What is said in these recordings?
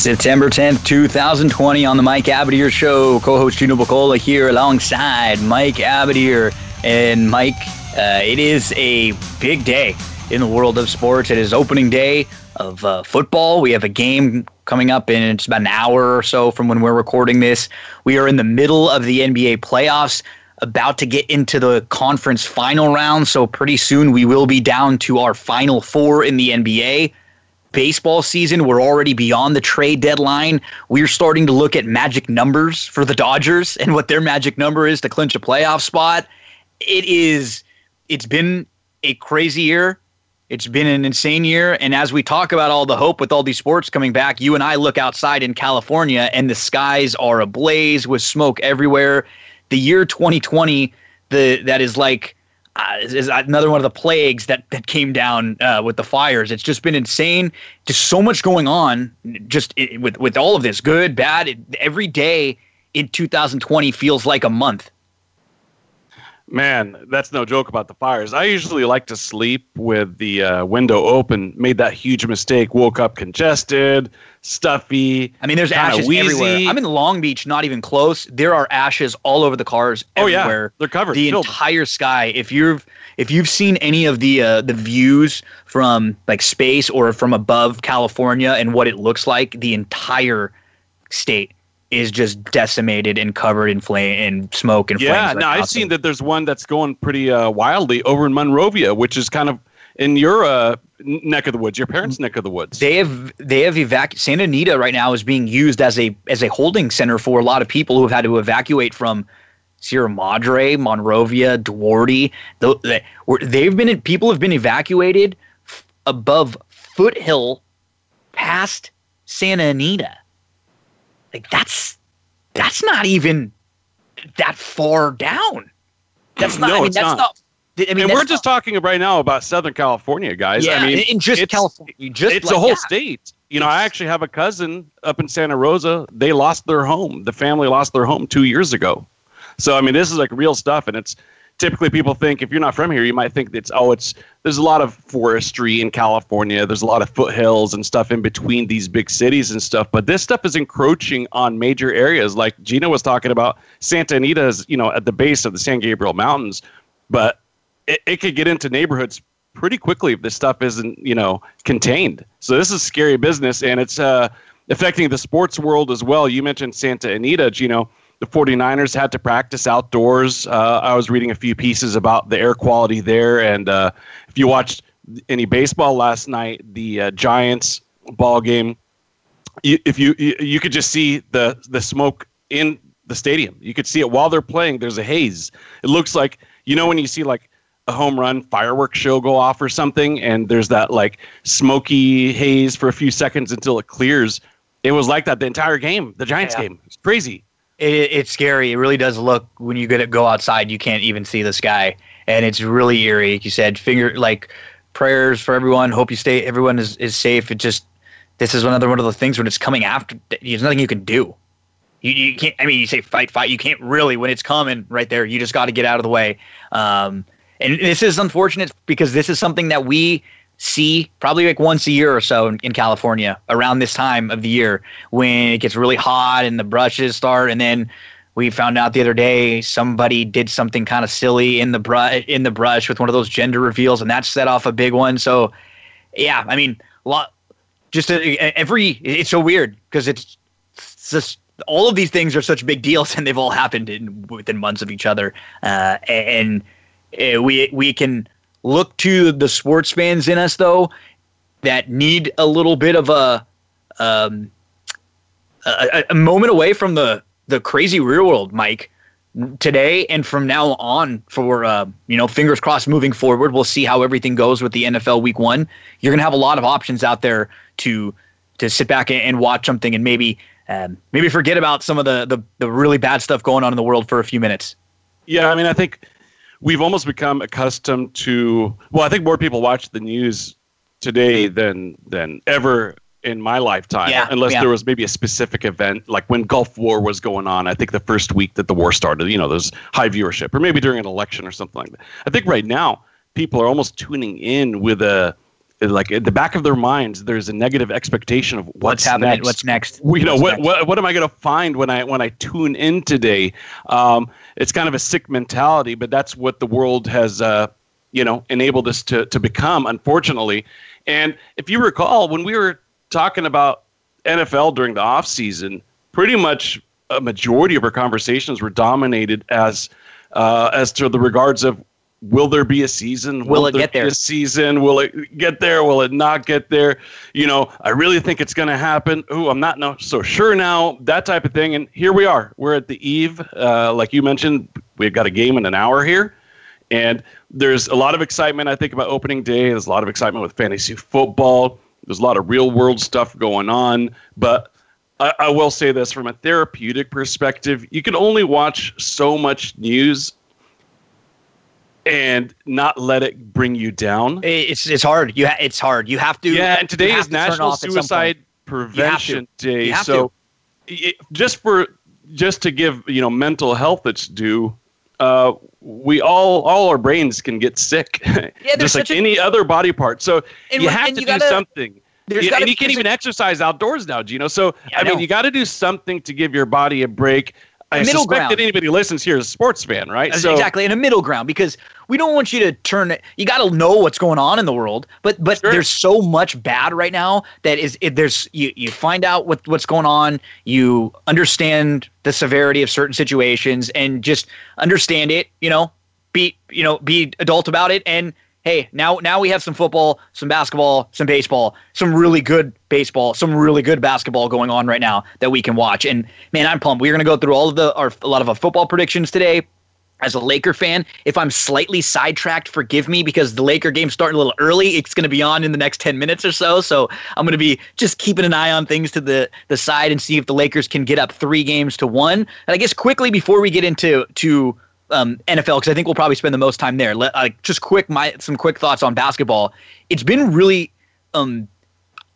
September 10th, 2020, on the Mike Abadir Show. Co host Gino Bacola here alongside Mike Abadir. And Mike, uh, it is a big day in the world of sports. It is opening day of uh, football. We have a game coming up in just about an hour or so from when we're recording this. We are in the middle of the NBA playoffs, about to get into the conference final round. So, pretty soon we will be down to our final four in the NBA baseball season. We're already beyond the trade deadline. We're starting to look at magic numbers for the Dodgers and what their magic number is to clinch a playoff spot. It is it's been a crazy year. It's been an insane year. And as we talk about all the hope with all these sports coming back, you and I look outside in California and the skies are ablaze with smoke everywhere. The year 2020, the that is like uh, is, another one of the plagues that that came down uh, with the fires. It's just been insane. Just so much going on. Just it, with with all of this, good, bad. It, every day in 2020 feels like a month. Man, that's no joke about the fires. I usually like to sleep with the uh, window open. Made that huge mistake. Woke up congested, stuffy. I mean, there's ashes wheezy. everywhere. I'm in Long Beach, not even close. There are ashes all over the cars. Everywhere. Oh yeah, they're covered. The filled. entire sky. If you've if you've seen any of the uh, the views from like space or from above California and what it looks like, the entire state is just decimated and covered in flame and smoke and yeah. flames. Yeah, now I've seen that there's one that's going pretty uh, wildly over in Monrovia, which is kind of in your uh, neck of the woods, your parents' neck of the woods. They have they have evacuated. Santa Anita right now is being used as a as a holding center for a lot of people who have had to evacuate from Sierra Madre, Monrovia, Duarte. They've been people have been evacuated above Foothill, past Santa Anita. Like that's that's not even that far down. That's not. no, I mean, it's that's not. not I mean, and we're just not, talking right now about Southern California, guys. Yeah, I mean, in just it's, California, just it's like, a whole yeah. state. You know, I actually have a cousin up in Santa Rosa. They lost their home. The family lost their home two years ago. So I mean, this is like real stuff, and it's typically people think if you're not from here, you might think it's oh, it's there's a lot of forestry in California. There's a lot of foothills and stuff in between these big cities and stuff. But this stuff is encroaching on major areas, like Gino was talking about. Santa Anita is you know at the base of the San Gabriel Mountains, but it, it could get into neighborhoods pretty quickly if this stuff isn't you know contained. So this is scary business, and it's uh, affecting the sports world as well. You mentioned Santa Anita, Gino the 49ers had to practice outdoors. Uh, I was reading a few pieces about the air quality there. And uh, if you watched any baseball last night, the uh, Giants ball game, you, if you, you you could just see the the smoke in the stadium. You could see it while they're playing. There's a haze. It looks like you know when you see like a home run fireworks show go off or something, and there's that like smoky haze for a few seconds until it clears. It was like that the entire game, the Giants Yeah. game. It's crazy. It, it's scary. It really does look when you get it, go outside, you can't even see the sky, and it's really eerie. Like you said, finger like prayers for everyone. Hope you stay. Everyone is is safe. It just this is another one of the things when it's coming after. There's nothing you can do. You, you can't. I mean, you say fight, fight. You can't really when it's coming right there. You just got to get out of the way. Um, and this is unfortunate because this is something that we see probably like once a year or so in, in California around this time of the year when it gets really hot and the brushes start. And then we found out the other day somebody did something kind of silly in the brush in the brush with one of those gender reveals, and that set off a big one. So, yeah, I mean, a lot. Just a, every it's so weird because it's, it's just all of these things are such big deals and they've all happened in within months of each other. Uh, and uh, we we can look to the sports fans in us though that need a little bit of a um, a, a moment away from the the crazy real world, Mike. Today and from now on, for uh, you know, fingers crossed, moving forward, we'll see how everything goes with the NFL Week One. You're gonna have a lot of options out there to to sit back and, watch something and maybe um, maybe forget about some of the, the the really bad stuff going on in the world for a few minutes. Yeah, I mean, I think we've almost become accustomed to. Well, I think more people watch the news today than than ever in my lifetime, Yeah, unless yeah. there was maybe a specific event, like when Gulf War was going on. I think the first week that the war started, you know, there's high viewership, or maybe during an election or something like that. I think right now people are almost tuning in with a like at the back of their minds. There's a negative expectation of what's, What's, happening? next What's next? you know what, next? what what am I going to find when I when I tune in today? Um, it's kind of a sick mentality, but that's what the world has uh, you know enabled us to to become, unfortunately. And if you recall, when we were talking about NFL during the off season, pretty much a majority of our conversations were dominated as uh, as to the regards of will there be a season? Will it there get be there? A season? Will it get there? Will it not get there? You know, I really think it's going to happen. Ooh, I'm not no, so sure now. That type of thing. And here we are. We're at the eve, uh, like you mentioned. We've got a game in an hour here. And there's a lot of excitement, I think, about opening day. There's a lot of excitement with fantasy football. There's a lot of real world stuff going on. But I, I will say this from a therapeutic perspective, you can only watch so much news and not let it bring you down. It's it's hard. You ha- it's hard. You have to. Yeah, and today is to National off at some Suicide. Prevention Day. So, it, just for just to give you know mental health its due, uh, we all all our brains can get sick, there's just like such a- any other body part. So And you have to you do gotta- something. there's Yeah, gotta- and you can't there's even exercise outdoors now, Gino. So Yeah, I I mean, you got to do something to give your body a break. I middle suspect ground. that anybody listens here is a sports fan, right? That's exactly in a middle ground because we don't want you to turn it. You got to know what's going on in the world, but but Sure. there's so much bad right now that is it, there's you you find out what what's going on, you understand the severity of certain situations, and just understand it. You know, be you know be adult about it, and hey, now now we have some football, some basketball, some baseball, some really good baseball, some really good basketball going on right now that we can watch. And man, I'm pumped. We're gonna go through all of the our a lot of our football predictions today as a Laker fan, if I'm slightly sidetracked, forgive me because the Laker game's starting a little early. It's going to be on in the next 10 minutes or so. So I'm going to be just keeping an eye on things to the, the side and see if the Lakers can get up three games to one. And I guess quickly before we get into to um, NFL, because I think we'll probably spend the most time there. Let, uh, just quick, my some quick thoughts on basketball. It's been really um,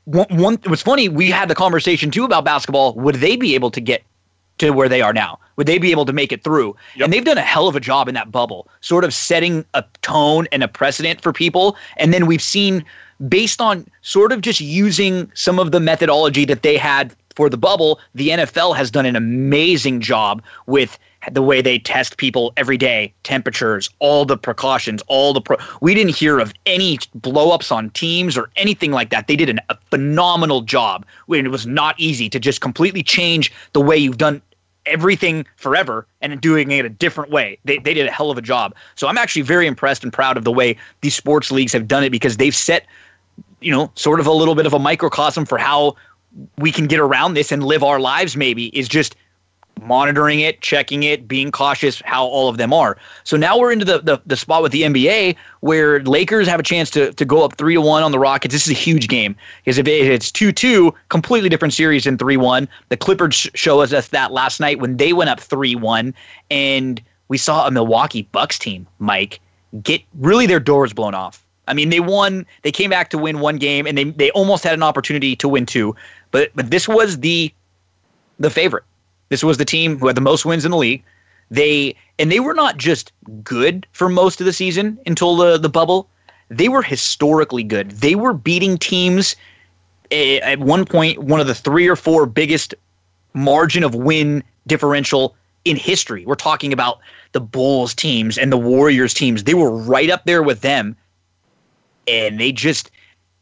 one, one it was funny we had the conversation too about basketball would they be able to get to where they are now would they be able to make it through Yep. and they've done a hell of a job in that bubble sort of setting a tone and a precedent for people and then we've seen based on sort of just using some of the methodology that they had for the bubble the NFL has done an amazing job with the way they test people every day, temperatures, all the precautions, all the pro. We didn't hear of any blowups on teams or anything like that. They did an, a phenomenal job. It was not easy to just completely change the way you've done everything forever and doing it a different way. They, they did a hell of a job. So I'm actually very impressed and proud of the way these sports leagues have done it because they've set, you know, sort of a little bit of a microcosm for how we can get around this and live our lives maybe is just monitoring it, checking it, being cautious how all of them are. So now we're into the, the, the spot with the NBA where Lakers have a chance to, to go up 3 to 1 on the Rockets. This is a huge game because if it- it's 2 2, completely different series than 3 1. The Clippers show us us that last night when they went up 3 1. And we saw a Milwaukee Bucks team, Mike, get really their doors blown off. I mean, they won. They came back to win one game, and they they almost had an opportunity to win two. But but this was the the favorite. This was the team who had the most wins in the league. They and they were not just good for most of the season until the the bubble. They were historically good. They were beating teams eh, at one point one of the three or four biggest margin of win differential in history. We're talking about the Bulls teams and the Warriors teams. They were right up there with them, and they just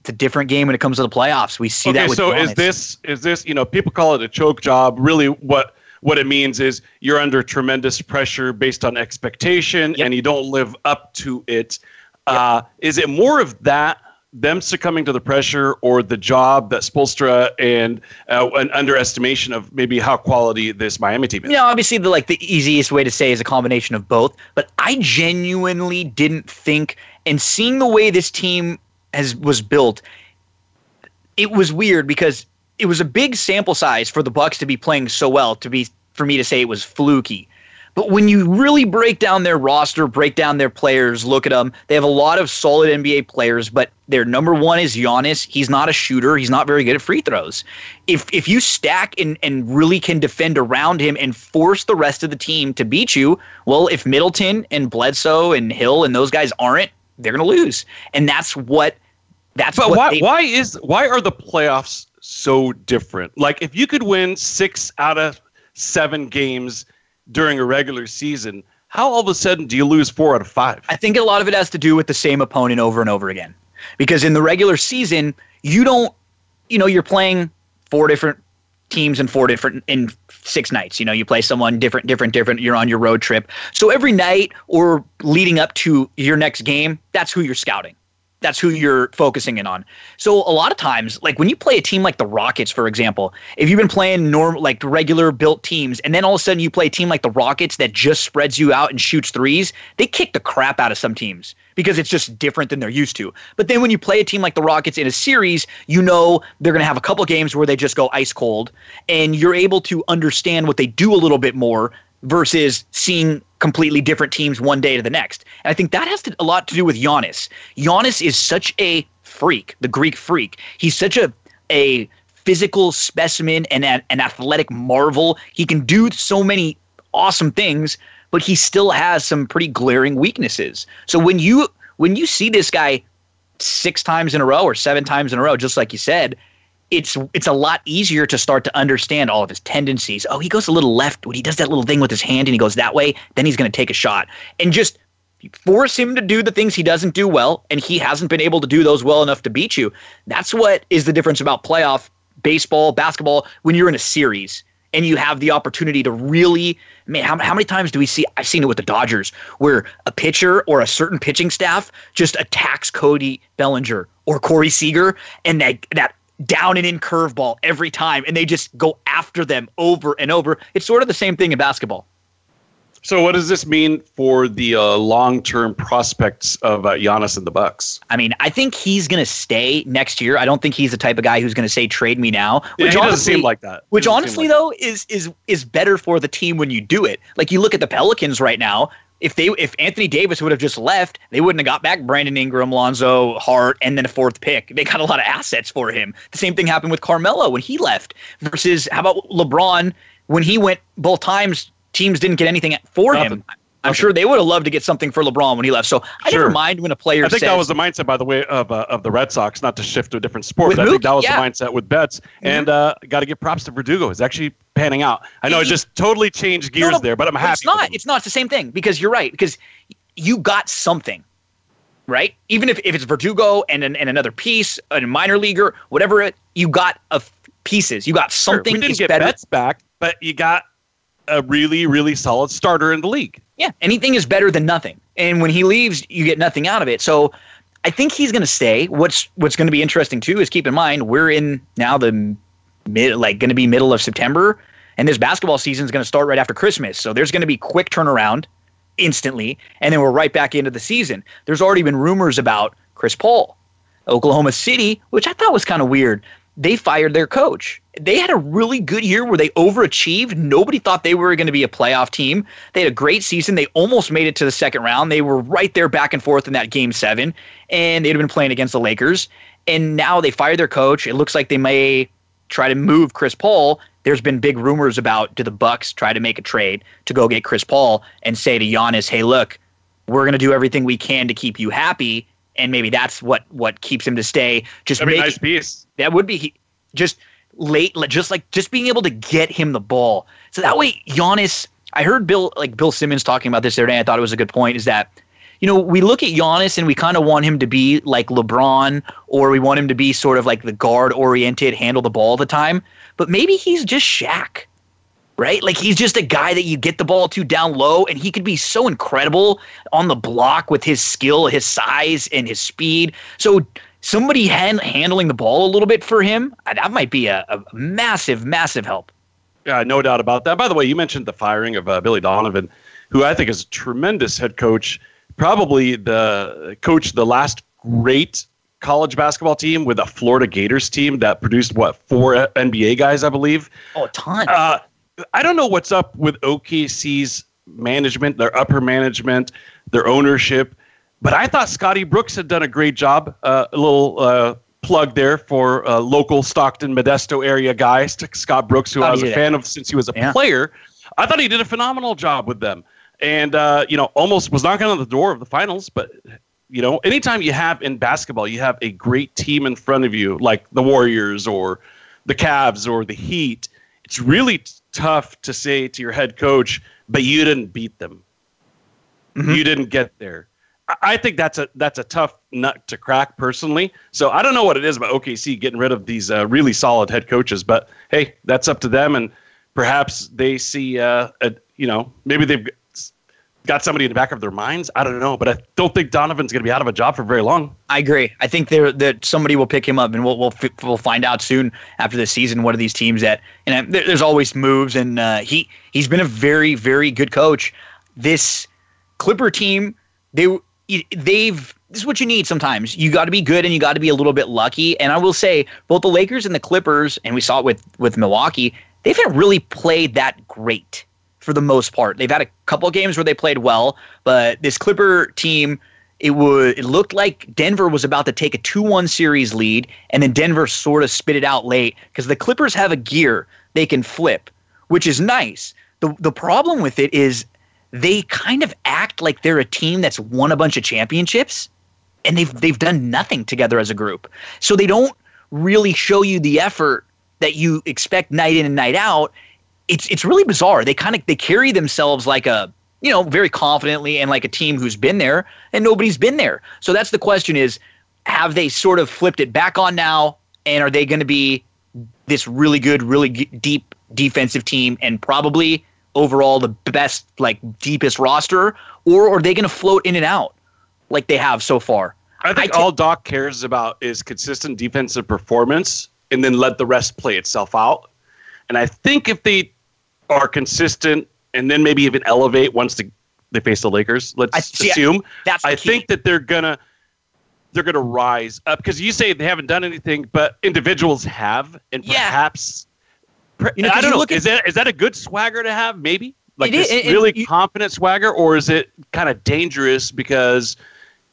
it's a different game when it comes to the playoffs. We see that okay, with so is this is this you know people call it a choke job? Really, what what it means is you're under tremendous pressure based on expectation, Yep. and you don't live up to it. Uh, is it more of that? Them succumbing to the pressure, or the job that Spoelstra and uh, an underestimation of maybe how quality this Miami team is. you know, obviously the like the easiest way to say is a combination of both. But I genuinely didn't think, and seeing the way this team has was built, it was weird because it was a big sample size for the Bucks to be playing so well to be for me to say it was fluky. But when you really break down their roster, break down their players, look at them, they have a lot of solid NBA players, but their number one is Giannis. He's not a shooter. He's not very good at free throws. If if you stack and, and really can defend around him and force the rest of the team to beat you, well, if Middleton and Bledsoe and Hill and those guys aren't, they're gonna lose. And that's what that's but what why they, why is why are the playoffs so different? Like if you could win six out of seven games during a regular season, how all of a sudden do you lose four out of five? I think a lot of it has to do with the same opponent over and over again. Because in the regular season, you don't, you know, you're playing four different teams in four different in six nights. You know, you play someone different, different, different. You're on your road trip. So every night or leading up to your next game, that's who you're scouting that's who you're focusing in on. So a lot of times, like when you play a team like the Rockets, for example, if you've been playing norm like regular built teams, and then all of a sudden you play a team like the Rockets that just spreads you out and shoots threes, they kick the crap out of some teams because it's just different than they're used to. But then when you play a team like the Rockets in a series, you know they're going to have a couple games where they just go ice cold, and you're able to understand what they do a little bit more versus seeing completely different teams one day to the next. And I think that has to, a lot to do with Giannis. Giannis is such a freak, the Greek freak. He's such a a physical specimen and an, an athletic marvel. He can do so many awesome things, but he still has some pretty glaring weaknesses. So when you when you see this guy six times in a row or seven times in a row, just like you said, it's it's a lot easier to start to understand all of his tendencies. Oh, he goes a little left when he does that little thing with his hand and he goes that way, then he's going to take a shot. And just force him to do the things he doesn't do well and he hasn't been able to do those well enough to beat you. That's what is the difference about playoff baseball, basketball when you're in a series and you have the opportunity to really man how, how many times do we see i've seen it with the dodgers where a pitcher or a certain pitching staff just attacks cody bellinger or corey seager and that that down and in curveball every time, and they just go after them over and over. It's sort of the same thing in basketball. So, what does this mean for the uh, long-term prospects of uh, Giannis and the Bucks? I mean, I think he's going to stay next year. I don't think he's the type of guy who's going to say trade me now. Which yeah, honestly, doesn't seem like that. Which honestly, like though, that. is is is better for the team when you do it. Like you look at the Pelicans right now if they if Anthony Davis would have just left, they wouldn't have got back Brandon Ingram, Lonzo, Hart, and then a fourth pick. They got a lot of assets for him. The same thing happened with Carmelo when he left. Versus how about LeBron when he went both times? Teams didn't get anything for Nothing. him. I'm okay. sure they would have loved to get something for LeBron when he left. So I sure. never mind when a player. I think says, that was the mindset, by the way, of uh, of the Red Sox, not to shift to a different sport. But I think that was yeah. the mindset with Betts, mm-hmm. and uh, got to give props to Verdugo. It's actually panning out. I know he, it just totally changed gears no, no, there, but I'm happy. It's not. It's not it's the same thing because you're right because you got something. Right, even if, if it's Verdugo and an, and another piece, a minor leaguer, whatever it, you got of pieces. You got something. Sure, we didn't get better. Betts back, but you got a really, really solid starter in the league. Yeah, anything is better than nothing. And when he leaves, you get nothing out of it. So I think he's going to stay. What's what's going to be interesting too is keep in mind we're in now the mid like going to be middle of September, and this basketball season is going to start right after Christmas. So there's going to be quick turnaround instantly, and then we're right back into the season. There's already been rumors about Chris Paul, Oklahoma City, which I thought was kind of weird they fired their coach. They had a really good year where they overachieved. Nobody thought they were going to be a playoff team. They had a great season. They almost made it to the second round. They were right there back and forth in that game seven, and they'd have been playing against the Lakers. And now they fired their coach. It looks like they may try to move Chris Paul. There's been big rumors about do the Bucks try to make a trade to go get Chris Paul and say to Giannis, "Hey, look, we're going to do everything we can to keep you happy." And maybe that's what what keeps him to stay. Just That'd make, nice piece. That would be just late, just like just being able to get him the ball. So that way, Giannis. I heard Bill like Bill Simmons talking about this the other day. I thought it was a good point. Is that you know we look at Giannis and we kind of want him to be like LeBron, or we want him to be sort of like the guard oriented, handle the ball all the time. But maybe he's just Shaq right? Like he's just a guy that you get the ball to down low, and he could be so incredible on the block with his skill, his size, and his speed. So somebody hand, handling the ball a little bit for him, uh, that might be a, a massive, massive help. Yeah, no doubt about that. By the way, you mentioned the firing of uh, Billy Donovan, who I think is a tremendous head coach, probably the coach, the last great college basketball team with a Florida Gators team that produced what four NBA guys, I believe. Oh, a ton. Uh, I don't know what's up with OKC's management, their upper management, their ownership, but I thought Scotty Brooks had done a great job. Uh, a little uh, plug there for a local Stockton Modesto area guy, Scott Brooks, who I was a fan of since he was a yeah. player. I thought he did a phenomenal job with them, and uh, you know, almost was knocking on the door of the finals, but you know, anytime you have in basketball, you have a great team in front of you, like the Warriors or the Cavs or the Heat. It's really tough to say to your head coach, but you didn't beat them. Mm-hmm. You didn't get there. I-, think that's a that's a tough nut to crack personally. So I don't know what it is about OKC getting rid of these uh, really solid head coaches, but hey, that's up to them, and perhaps they see uh, a, you know maybe they've got somebody in the back of their minds. I don't know, but I don't think Donovan's going to be out of a job for very long. I agree. I think there that somebody will pick him up, and we'll we'll we'll find out soon after the season. What are these teams that? And there's always moves, and uh, he he's been a very very good coach. This Clipper team, they they've this is what you need sometimes. You got to be good and you got to be a little bit lucky. And I will say, both the Lakers and the Clippers, and we saw it with with Milwaukee, they haven't really played that great for the most part. They've had a couple games where they played well, but this Clipper team, it would it looked like Denver was about to take a 2-1 series lead and then Denver sort of spit it out late cuz the Clippers have a gear they can flip, which is nice. The the problem with it is they kind of act like they're a team that's won a bunch of championships and they've they've done nothing together as a group. So they don't really show you the effort that you expect night in and night out it's it's really bizarre. They kind of they carry themselves like a you know very confidently and like a team who's been there and nobody's been there. So that's the question: is have they sort of flipped it back on now, and are they going to be this really good, really g- deep defensive team and probably overall the best, like deepest roster, or are they going to float in and out like they have so far? I think I t- all Doc cares about is consistent defensive performance, and then let the rest play itself out. And I think if they are consistent and then maybe even elevate once the, they face the Lakers, let's I, assume. That's I key. think that they're gonna they're gonna rise up because you say they haven't done anything, but individuals have, and perhaps yeah. you know, I don't know. Is that is that a good swagger to have? Maybe like this is, really confident swagger, or is it kind of dangerous because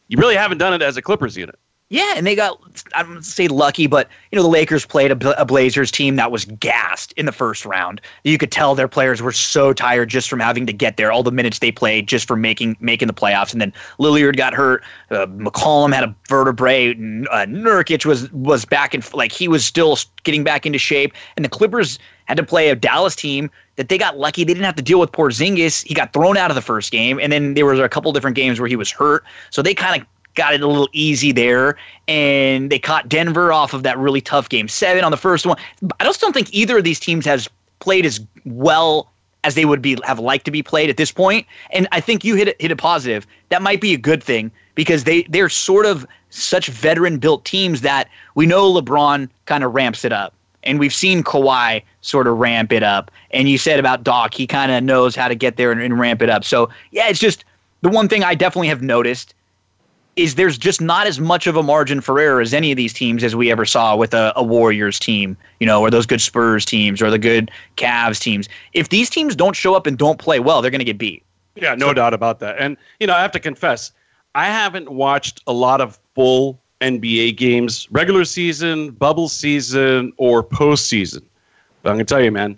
you really haven't done it as a Clippers unit? Yeah, and they got I don't say lucky, but you know the Lakers played a, a, Blazers team that was gassed in the first round. You could tell their players were so tired just from having to get there, all the minutes they played just for making making the playoffs. And then Lillard got hurt, uh, McCollum had a vertebrae, uh, Nurkic was was back in like he was still getting back into shape, and the Clippers had to play a Dallas team that they got lucky. They didn't have to deal with Porzingis. He got thrown out of the first game, and then there was a couple different games where he was hurt, so they kind of got it a little easy there, and they caught Denver off of that really tough game seven on the first one. I just don't think either of these teams has played as well as they would be have liked to be played at this point. And I think you hit it, hit a positive. That might be a good thing because they they're sort of such veteran built teams that we know LeBron kind of ramps it up. And we've seen Kawhi sort of ramp it up. And you said about Doc, he kind of knows how to get there and, and ramp it up. So, yeah, it's just the one thing I definitely have noticed is there's just not as much of a margin for error as any of these teams as we ever saw with a, a, Warriors team, you know, or those good Spurs teams or the good Cavs teams. If these teams don't show up and don't play well, they're going to get beat. Yeah, no so, doubt about that. And, you know, I have to confess, I haven't watched a lot of full NBA games, regular season, bubble season, or postseason. But I'm going to tell you, man,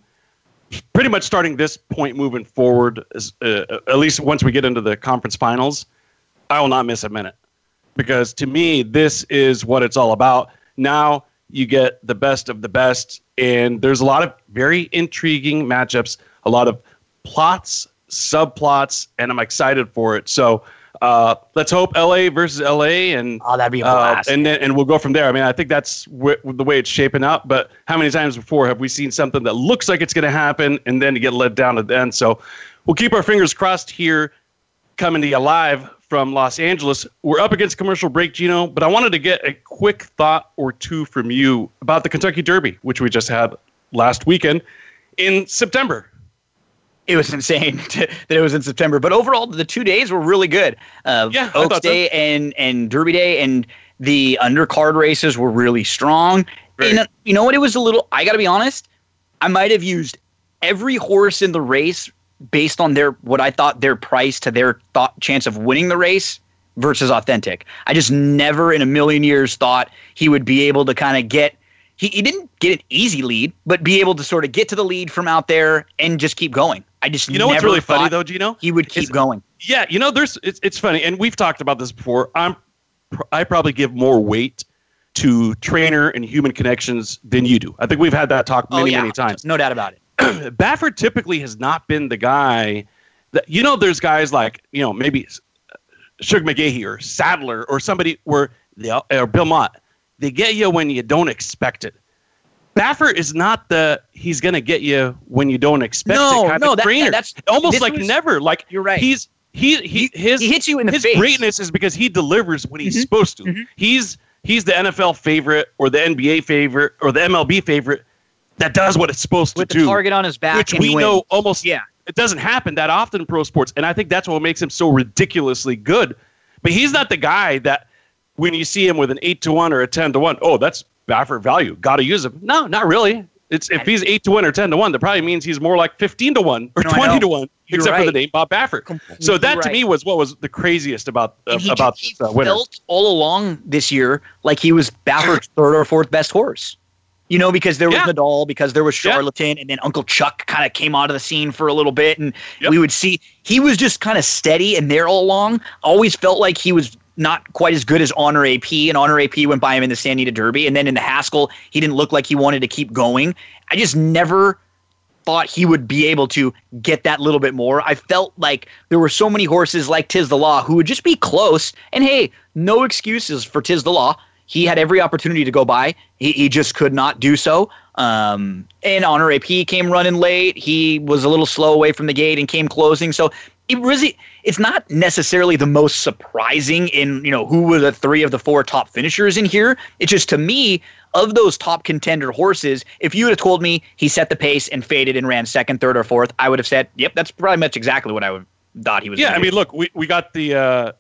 pretty much starting this point moving forward, uh, at least once we get into the conference finals, I will not miss a minute because to me, this is what it's all about. Now you get the best of the best, and there's a lot of very intriguing matchups, a lot of plots, subplots, and I'm excited for it. So uh, let's hope LA versus LA, and oh, that'd be a blast. Uh, and then, and we'll go from there. I mean, I think that's the way it's shaping up. But how many times before have we seen something that looks like it's going to happen, and then to get let down at the end? So we'll keep our fingers crossed here, coming to you live from Los Angeles. We're up against commercial break, Gino, but I wanted to get a quick thought or two from you about the Kentucky Derby, which we just had last weekend in September. It was insane to, that it was in September, but overall, the two days were really good. Uh, yeah, Oaks Day so. and and Derby Day, and The undercard races were really strong. Right. And uh, you know what? It was a little. I got to be honest. I might have used every horse in the race based on their what I thought their price to their thought chance of winning the race versus authentic. I just never in a million years thought he would be able to kind of get he, he didn't get an easy lead, but be able to sort of get to the lead from out there and just keep going. I just You know what's really funny though, Gino? He would keep Is- going. Yeah, you know, there's it's it's funny, and we've talked about this before. I'm I probably give more weight to trainer and human connections than you do. I think we've had that talk Oh, many yeah. many times. No doubt about it. Baffert typically has not been the guy that you know. There's guys like you know maybe Shug McGaughey or Sadler or somebody where they or Bill Mott. They get you when you don't expect it. Baffert is not the he's going to get you when you don't expect No, it kind no, of that- trainer. that's- almost like was- never. Like You're right. He's he he his he hits you in the his face. greatness is because he delivers when he's Mhm. supposed to. Mhm. He's he's the NFL favorite or the NBA favorite or the MLB favorite that does what it's supposed to do. With to the do target on his back, which he we know almost Yeah. it doesn't happen that often in pro sports and i think that's what makes him so ridiculously good. But he's not the guy that when you see him with an 8 to 1 or a 10 to 1 oh that's baffert value. Gotta use him. No not really. It's if he's 8 to 1 or 10 to 1 that probably means he's more like 15 to 1 or No, 20 to 1 You're except for the name bob baffert. Completely so that to me was what was the craziest about uh, he about just- this uh, he winner. felt all along this year like he was Baffert's third or fourth best horse. You know, because there was Yeah. Nadal, because there was Yeah. Charlatan, and then Uncle Chuck kind of came out of the scene for a little bit, and Yep. we would see he was just kind of steady and there all along. Always felt like he was not quite as good as Honor AP, and Honor AP went by him in the San Anita Derby, and then in the Haskell, he didn't look like he wanted to keep going. I just never thought he would be able to get that little bit more. I felt like there were so many horses like Tiz the Law who would just be close. And hey, no excuses for Tiz the Law. He had every opportunity to go by. He, he just could not do so. Um, and Honor AP came running late. He was a little slow away from the gate and came closing. So it really, it's not necessarily the most surprising in you know who were the three of the four top finishers in here. It's just to me of those top contender horses. If you would have told me he set the pace and faded and ran second, third, or fourth, I would have said, "Yep, that's pretty much exactly what I would thought he was." Yeah, I do. mean, look, we, we got the uh,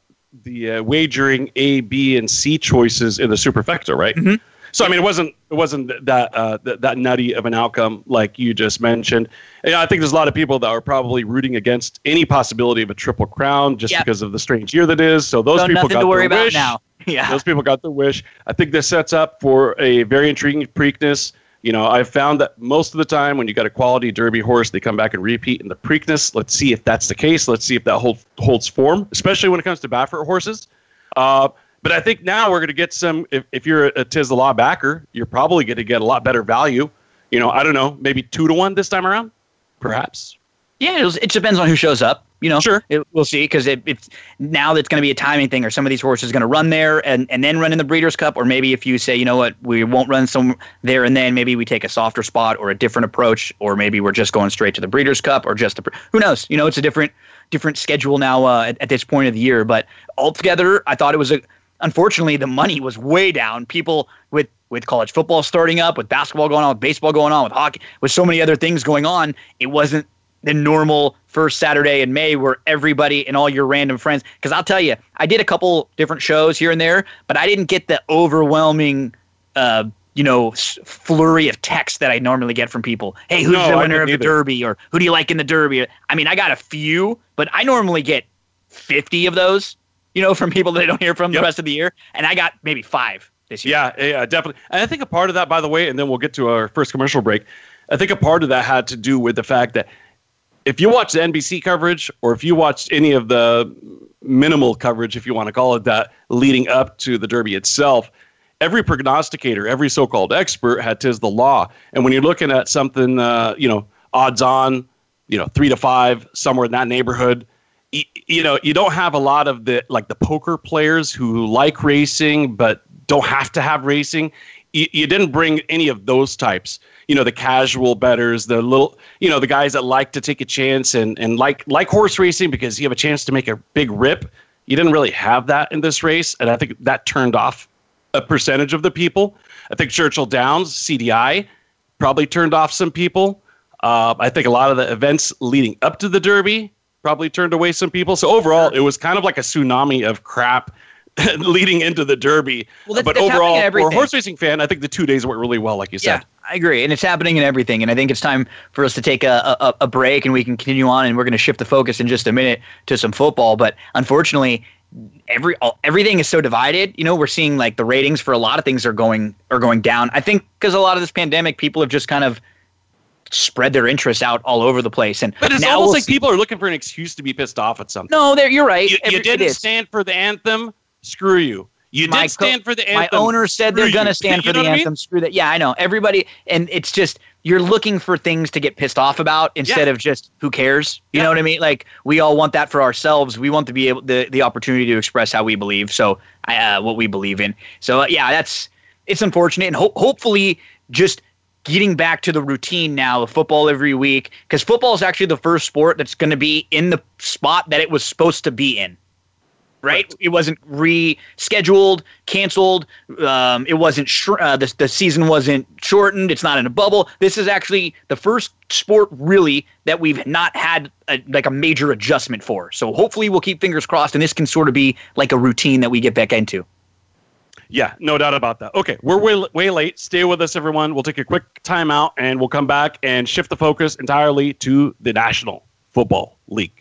the uh, wagering A, B, and C choices in the superfecta, right? Mhm. So I mean, it wasn't it wasn't that uh, that, that nutty of an outcome like you just mentioned. And I think there's a lot of people that are probably rooting against any possibility of a triple crown just Yep. because of the strange year that is. So those so people got to worry their about wish. now. Yeah, Those people got their wish. I think this sets up for a very intriguing Preakness. You know, I've found that most of the time when you got a quality Derby horse, they come back and repeat in the Preakness. Let's see if that's the case. Let's see if that hold, holds form, especially when it comes to Baffert horses. Uh, but I think now we're going to get some. If, if you're a, a Tiz the Law backer, you're probably going to get a lot better value. You know, I don't know, maybe two to one this time around, perhaps. Yeah, it, it depends on who shows up. You know, Sure. It, we'll see because it, it's now that's going to be a timing thing. Or some of these horses going to run there and, and then run in the Breeders' Cup, or maybe if you say, you know what, we won't run some there and then, maybe we take a softer spot or a different approach, or maybe we're just going straight to the Breeders' Cup or just the who knows. You know, it's a different different schedule now uh, at, at this point of the year. But altogether, I thought it was a. Unfortunately, the money was way down. People with with college football starting up, with basketball going on, with baseball going on, with hockey, with so many other things going on, it wasn't the normal first Saturday in May where everybody and all your random friends. Because I'll tell you, I did a couple different shows here and there, but I didn't get the overwhelming, uh, you know, flurry of text that I normally get from people. Hey, who's No, the winner of the either. Derby, or who do you like in the Derby? I mean, I got a few, but I normally get fifty of those. You know, from people that I don't hear from Yep. the rest of the year, and I got maybe five this year. Yeah, yeah, definitely. And I think a part of that, by the way, and then we'll get to our first commercial break. I think a part of that had to do with the fact that if you watch the NBC coverage or if you watched any of the minimal coverage, if you want to call it that, leading up to the Derby itself, every prognosticator, every so-called expert had Tiz the Law. And when you're looking at something, uh, you know, odds on, you know, three to five, somewhere in that neighborhood, you know, you don't have a lot of the like the poker players who like racing but don't have to have racing. You, you didn't bring any of those types. You know, the casual bettors, the little, you know, the guys that like to take a chance and and like like horse racing because you have a chance to make a big rip. You didn't really have that in this race, and I think that turned off a percentage of the people. I think Churchill Downs, CDI, probably turned off some people. Uh, I think a lot of the events leading up to the Derby probably turned away some people. So overall, it was kind of like a tsunami of crap leading into the Derby. Well, but overall, for a horse racing fan, I think the two days went really well, like you Yeah, said. I agree, and it's happening in everything. And I think it's time for us to take a, a, a break, and we can continue on. And we're going to shift the focus in just a minute to some football. But unfortunately, every all, everything is so divided. You know, we're seeing like the ratings for a lot of things are going are going down. I think because a lot of this pandemic, people have just kind of spread their interests out all over the place. And But it's almost we'll like see- people are looking for an excuse to be pissed off at something. no, there you're right. you, you didn't stand for the anthem. Screw you. You My did stand for the My owner said they're going to stand You for the I mean? anthem. Screw that. Yeah, I know. Everybody, and it's just you're looking for things to get pissed off about instead Yeah. of just who cares. You Yeah. know what I mean? Like we all want that for ourselves. We want to be able the the opportunity to express how we believe. So uh, what we believe in. So uh, yeah, that's it's unfortunate, and ho- hopefully just getting back to the routine now of football every week because football is actually the first sport that's going to be in the spot that it was supposed to be in right? It wasn't rescheduled, canceled. Um, it wasn't sh- uh, the the season wasn't shortened. It's not in a bubble. This is actually the first sport really that we've not had a, like a major adjustment for. So hopefully we'll keep fingers crossed, and this can sort of be like a routine that we get back into. Yeah, no doubt about that. Okay, we're way, way late. Stay with us, everyone. We'll take a quick timeout and we'll come back and shift the focus entirely to the National Football League.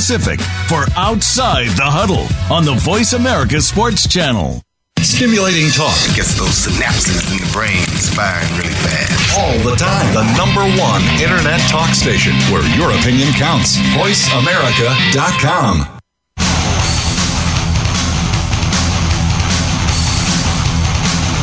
for Outside the Huddle on the Voice America Sports Channel. Stimulating talk gets those synapses in the brain firing really fast. all the time. The number one internet talk station where your opinion counts. VoiceAmerica.com.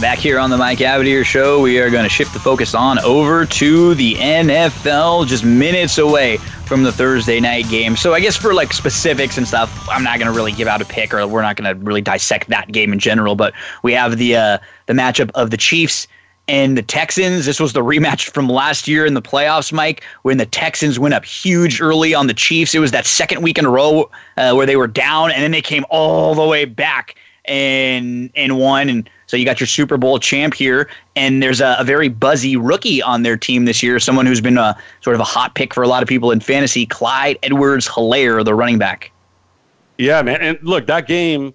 Back here on the Mike Abadir Show, we are going to shift the focus on over to the NFL, just minutes away from the Thursday night game. So I guess for like specifics and stuff, I'm not going to really give out a pick, or we're not going to really dissect that game in general. But we have the uh, the matchup of the Chiefs and the Texans. This was the rematch from last year in the playoffs, Mike, when the Texans went up huge early on the Chiefs. It was that second week in a row uh, where they were down, and then they came all the way back and and won. And so you got your Super Bowl champ here, and there's a, a very buzzy rookie on their team this year, someone who's been a sort of a hot pick for a lot of people in fantasy, Clyde Edwards Helaire, the running back. Yeah, man. And look, that game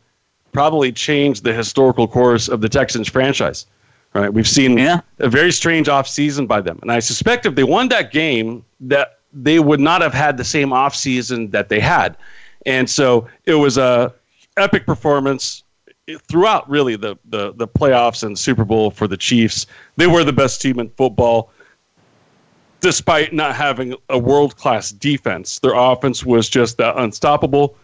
probably changed the historical course of the Texans franchise. Right? We've seen Yeah. a very strange offseason by them. And I suspect if they won that game, that they would not have had the same offseason that they had. And so it was a epic performance throughout really the, the, the playoffs and Super Bowl for the Chiefs. They were the best team in football despite not having a world class defense. Their offense was just uh, unstoppable.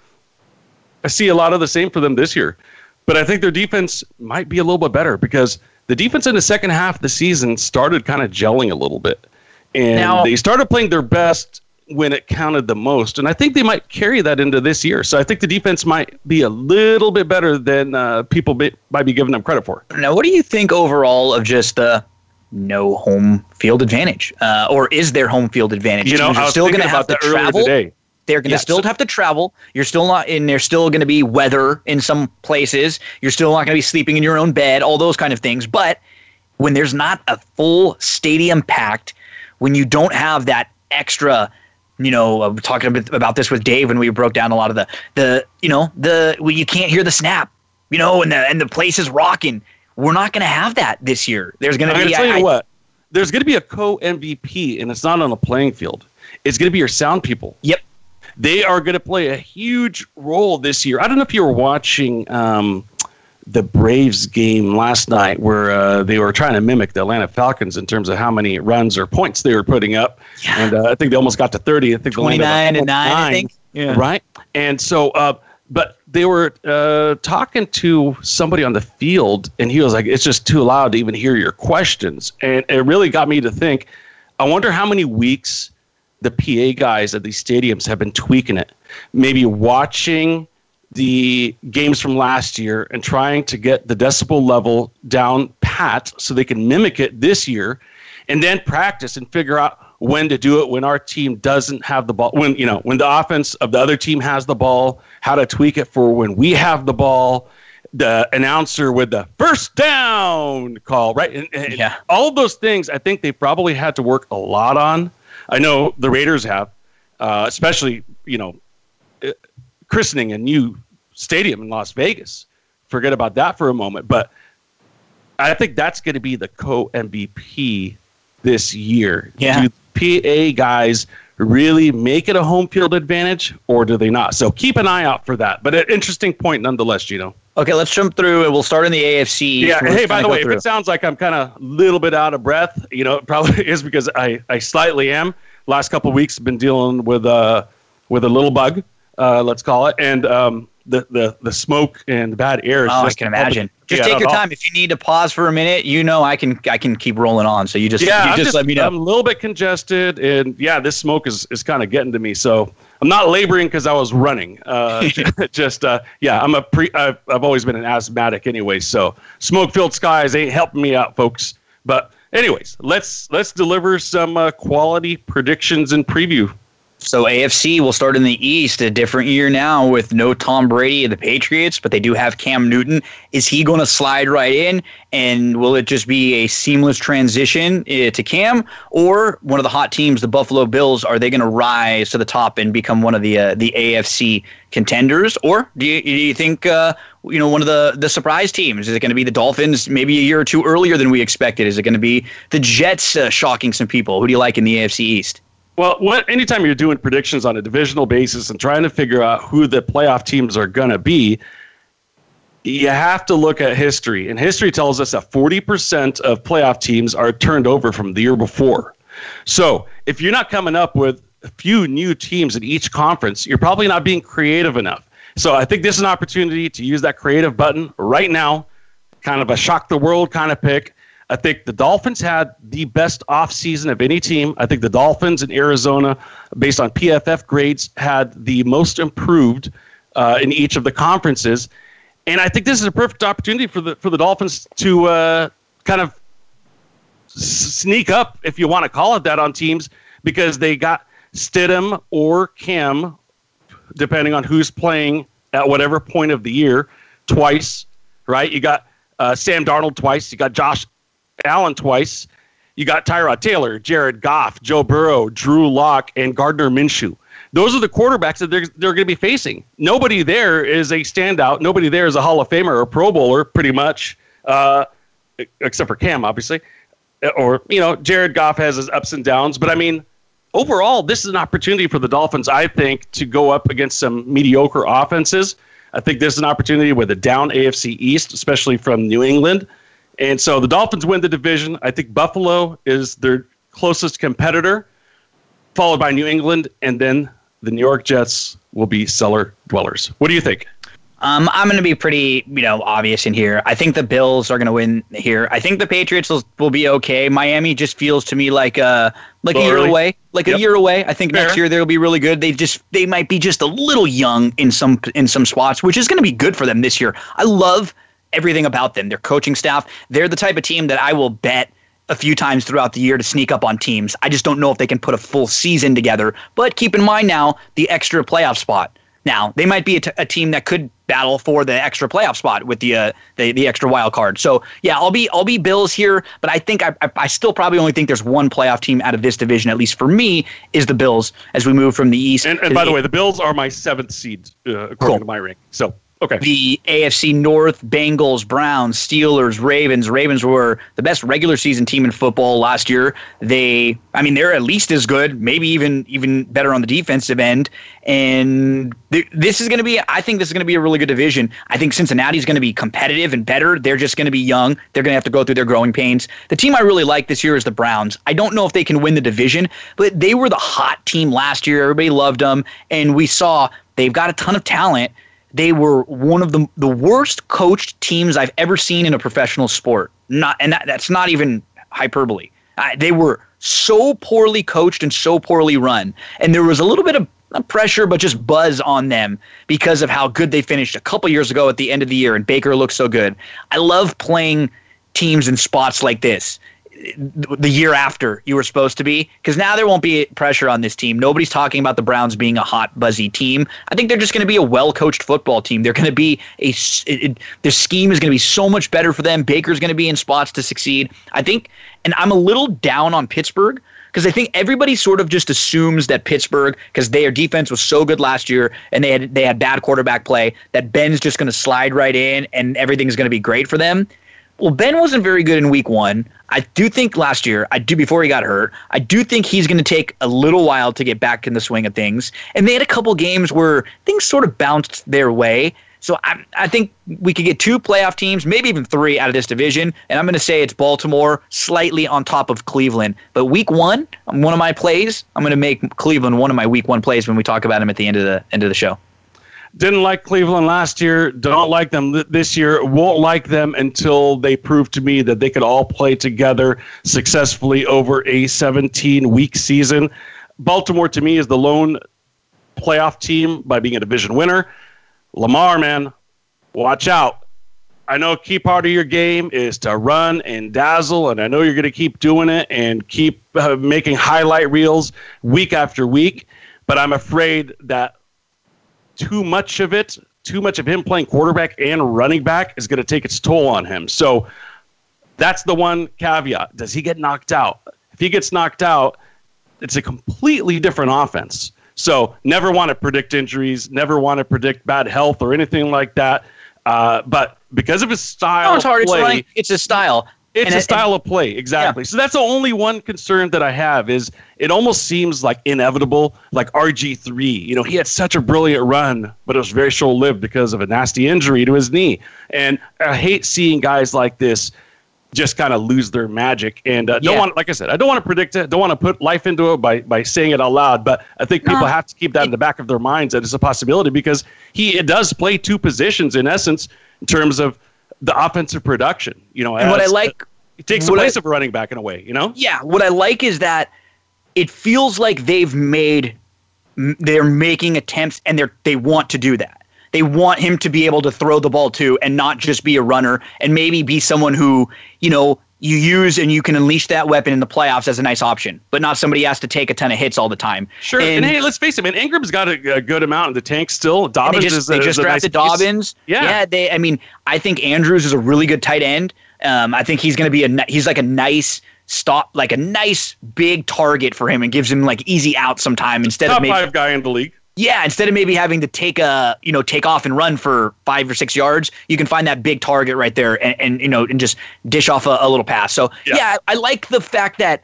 I see a lot of the same for them this year. But I think their defense might be a little bit better because the defense in the second half of the season started kind of gelling a little bit. And Now- they started playing their best when it counted the most. And I think they might carry that into this year. So I think the defense might be a little bit better than uh, people be, might be giving them credit for. Now, what do you think overall of just the no home field advantage, uh, or is there home field advantage? You know, I was still going to have to travel. today. They're going to Yeah, still so- have to travel. You're still not, and there's still going to be weather in some places. You're still not going to be sleeping in your own bed, all those kind of things. But when there's not a full stadium packed, when you don't have that extra, you know, uh, talking about this with Dave when we broke down a lot of the the you know the when you can't hear the snap, you know, and the and the place is rocking. We're not going to have that this year. There's going to be to tell I- you I- what. There's going to be a co MVP, and it's not on a playing field. It's going to be your sound people. Yep. They are going to play a huge role this year. I don't know if you were watching um, the Braves game last night, where uh, they were trying to mimic the Atlanta Falcons in terms of how many runs or points they were putting up. Yeah. And uh, I think they almost got to 30. I think they landed on 29 and 9, I think. Yeah. Right. And so, uh, but they were uh, talking to somebody on the field, and he was like, "It's just too loud to even hear your questions." And it really got me to think. I wonder how many weeks the PA guys at these stadiums have been tweaking it. Maybe watching the games from last year and trying to get the decibel level down pat so they can mimic it this year and then practice and figure out when to do it when our team doesn't have the ball when you know when the offense of the other team has the ball how to tweak it for when we have the ball the announcer with the first down call right and, and Yeah. all those things i think they probably had to work a lot on i know the raiders have uh, especially you know christening a new stadium in las vegas forget about that for a moment but I think that's going to be the co MVP this year. Yeah. Do PA guys really make it a home field advantage or do they not? So keep an eye out for that. But an interesting point nonetheless, Gino. Okay, let's jump through and we'll start in the AFC. Yeah. We're Hey, by the way, if it sounds like I'm kind of a little bit out of breath, you know, it probably is because I, I slightly am. Last couple of weeks, been dealing with a with a little bug, uh, let's call it, and um, the, the the smoke and the bad air. is Oh, I can imagine. Just take your time. If you need to pause for a minute, you know I can I can keep rolling on. So you just Yeah, you I'm just, let me know. I'm a little bit congested, and yeah, this smoke is, is kind of getting to me. So I'm not laboring because I was running. Uh, just uh, yeah, I'm a pre. I've, I've always been an asthmatic anyway. So smoke filled skies ain't helping me out, folks. But anyways, let's let's deliver some uh, quality predictions and preview. So AFC will start in the East, a different year now with no Tom Brady of the Patriots, but they do have Cam Newton. Is he going to slide right in, and will it just be a seamless transition uh, to Cam, or one of the hot teams, the Buffalo Bills, are they going to rise to the top and become one of the uh, the AFC contenders, or do you, do you think uh, you know one of the the surprise teams? Is it going to be the Dolphins, maybe a year or two earlier than we expected? Is it going to be the Jets uh, shocking some people? Who do you like in the AFC East? Well, what, anytime you're doing predictions on a divisional basis and trying to figure out who the playoff teams are going to be, you have to look at history. And history tells us that 40% of playoff teams are turned over from the year before. So if you're not coming up with a few new teams in each conference, you're probably not being creative enough. So I think this is an opportunity to use that creative button right now, kind of a shock the world kind of pick. I think the Dolphins had the best offseason of any team. I think the Dolphins in Arizona, based on PFF grades, had the most improved uh, in each of the conferences. And I think this is a perfect opportunity for the for the Dolphins to uh, kind of sneak up, if you want to call it that, on teams because they got Stidham or Cam, depending on who's playing at whatever point of the year, twice. Right? You got uh, Sam Darnold twice. You got Josh Allen twice. You got Tyrod Taylor, Jared Goff, Joe Burrow, Drew Lock, and Gardner Minshew. Those are the quarterbacks that they're, they're going to be facing. Nobody there is a standout. Nobody there is a Hall of Famer or Pro Bowler, pretty much, uh, except for Cam, obviously. Or, you know, Jared Goff has his ups and downs. But I mean, overall, this is an opportunity for the Dolphins, I think, to go up against some mediocre offenses. I think this is an opportunity with a down AFC East, especially from New England. And so the Dolphins win the division. I think Buffalo is their closest competitor, followed by New England, and then the New York Jets will be cellar dwellers. What do you think? Um, I'm going to be pretty, you know, obvious in here. I think the Bills are going to win here. I think the Patriots will, will be okay. Miami just feels to me like a like a year Early. away, like Yep. a year away. I think next year they'll be really good. They just they might be just a little young in some in some spots, which is going to be good for them this year. I love everything about them. Their coaching staff. They're the type of team that I will bet a few times throughout the year to sneak up on teams. I just don't know if they can put a full season together. But keep in mind now the extra playoff spot. Now they might be a, t- a team that could battle for the extra playoff spot with the uh, the the extra wild card. So yeah, I'll be I'll be Bills here, but I think I, I I still probably only think there's one playoff team out of this division, at least for me, is the Bills as we move from the East. And, and by the way, the Bills are my seventh seed uh, according Cool. to my rank. So okay. the AFC North, Bengals, Browns, Steelers, Ravens. Ravens were the best regular season team in football last year. They, I mean, they're at least as good, maybe even even better on the defensive end. And th- this is going to be, I think this is going to be a really good division. I think Cincinnati's going to be competitive and better. They're just going to be young. They're going to have to go through their growing pains. The team I really like this year is the Browns. I don't know if they can win the division, but they were the hot team last year. Everybody loved them, and we saw they've got a ton of talent they were one of the the worst coached teams I've ever seen in a professional sport. Not and that, that's not even hyperbole. They were so poorly coached and so poorly run, and there was a little bit of pressure, but just buzz on them because of how good they finished a couple years ago at the end of the year, and Baker looked so good. I love playing teams in spots like this the year after you were supposed to be because now there won't be pressure on this team. Nobody's talking about the Browns being a hot, buzzy team. I think they're just going to be a well coached football team. They're going to be a it, it- their scheme is going to be so much better for them. Baker's going to be in spots to succeed. I think, and I'm a little down on Pittsburgh because I think everybody sort of just assumes that Pittsburgh, because their defense was so good last year and they had they had bad quarterback play, that Ben's just going to slide right in and everything's going to be great for them. Well, Ben wasn't very good in week one. I do think last year, I do before he got hurt, I do think he's going to take a little while to get back in the swing of things. And they had a couple games where things sort of bounced their way. So I, I think we could get two playoff teams, maybe even three out of this division. And I'm going to say it's Baltimore slightly on top of Cleveland. But week one, one of my plays, I'm going to make Cleveland one of my week one plays when we talk about him at the end of the end of the show. Didn't like Cleveland last year. Don't like them th- this year. Won't like them until they prove to me that they could all play together successfully over a 17 week season. Baltimore, to me, is the lone playoff team by being a division winner. Lamar, man, watch out. I know a key part of your game is to run and dazzle, and I know you're going to keep doing it and keep uh, making highlight reels week after week. But I'm afraid that too much of it, too much of him playing quarterback and running back is going to take its toll on him. So that's the one caveat. Does he get knocked out? If he gets knocked out, it's a completely different offense. So never want to predict injuries, never want to predict bad health or anything like that. Uh, but because of his style No, it's hard. of It's running. It's a style. It's And a it- style of play, exactly. So that's the only one concern that I have is it almost seems like inevitable, like RG three. You know, he had such a brilliant run, but it was very short lived because of a nasty injury to his knee. And I hate seeing guys like this just kind of lose their magic. And uh, don't Yeah. want, like I said, I don't want to predict it. Don't want to put life into it by by saying it out loud. But I think people No. have to keep that in the back of their minds that it's a possibility because he it does play two positions in essence in terms of the offensive production. You know, And what I like it takes the What I- place of a running back in a way, you know? Yeah, what I like is that it feels like they've made they're making attempts and they're they want to do that. They want him to be able to throw the ball too and not just be a runner and maybe be someone who, you know, you use and you can unleash that weapon in the playoffs as a nice option, but not somebody has to take a ton of hits all the time. Sure. And, And, hey, let's face it, man, Ingram's got a, a good amount in the tank still. Dobbins they just, is a, they is just nice drafted piece. Dobbins. Yeah. yeah. They, I mean, I think Andrews is a really good tight end. Um, I think he's going to be a he's like a nice stop, like a nice big target for him, and gives him like easy out sometime instead Top of maybe five guy in the league. Yeah instead of maybe having to take a you know take off and run for five or six yards. You can find that big target right there, and, and you know and just dish off a, a little pass. So Yeah. yeah, I like the fact that